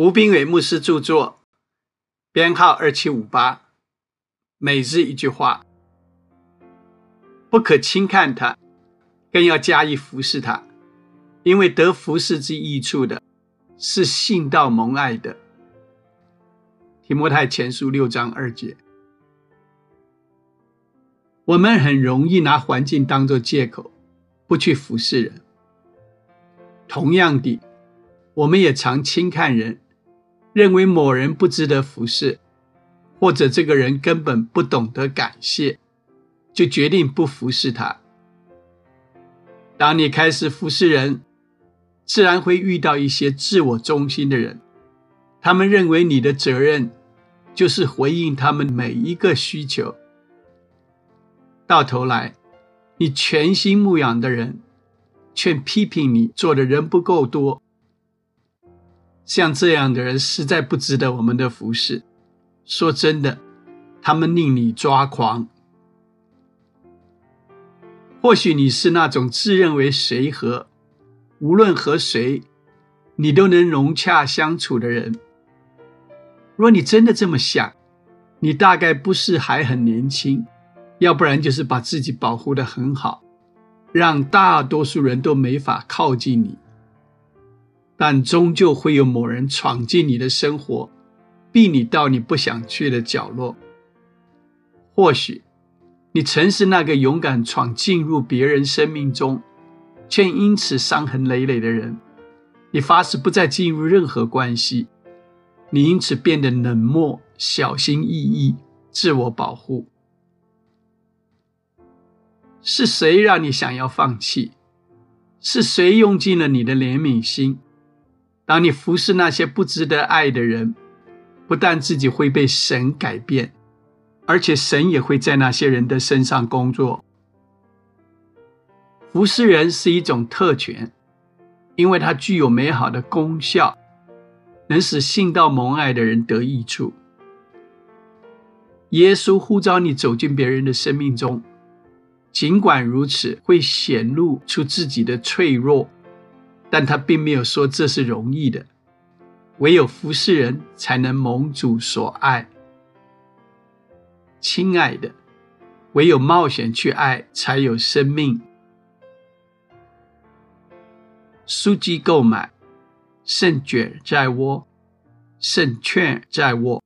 吴斌伟牧师著作，编号二七五八。每日一句话：不可轻看他，更要加以服侍他，因为得服侍之益处的，是信道蒙爱的。提摩太前书六章二节。我们很容易拿环境当作借口，不去服侍人。同样的，我们也常轻看人。认为某人不值得服侍，或者这个人根本不懂得感谢，就决定不服侍他。当你开始服侍人，自然会遇到一些自我中心的人，他们认为你的责任就是回应他们每一个需求。到头来，你全心牧养的人，却批评你做的人不够多。像这样的人实在不值得我们的服侍。说真的，他们令你抓狂。或许你是那种自认为随和，无论和谁，你都能融洽相处的人。若你真的这么想，你大概不是还很年轻，要不然就是把自己保护的很好，让大多数人都没法靠近你。但终究会有某人闯进你的生活，逼你到你不想去的角落。或许，你曾是那个勇敢闯进入别人生命中，却因此伤痕累累的人。你发誓不再进入任何关系，你因此变得冷漠、小心翼翼、自我保护。是谁让你想要放弃？是谁用尽了你的怜悯心？当你服侍那些不值得爱的人，不但自己会被神改变，而且神也会在那些人的身上工作。服侍人是一种特权，因为它具有美好的功效，能使信道蒙爱的人得益处。耶稣呼召你走进别人的生命中，尽管如此，会显露出自己的脆弱。但他并没有说这是容易的，唯有服侍人才能蒙主所爱。亲爱的，唯有冒险去爱，才有生命。书籍购买，胜券在握，胜券在握。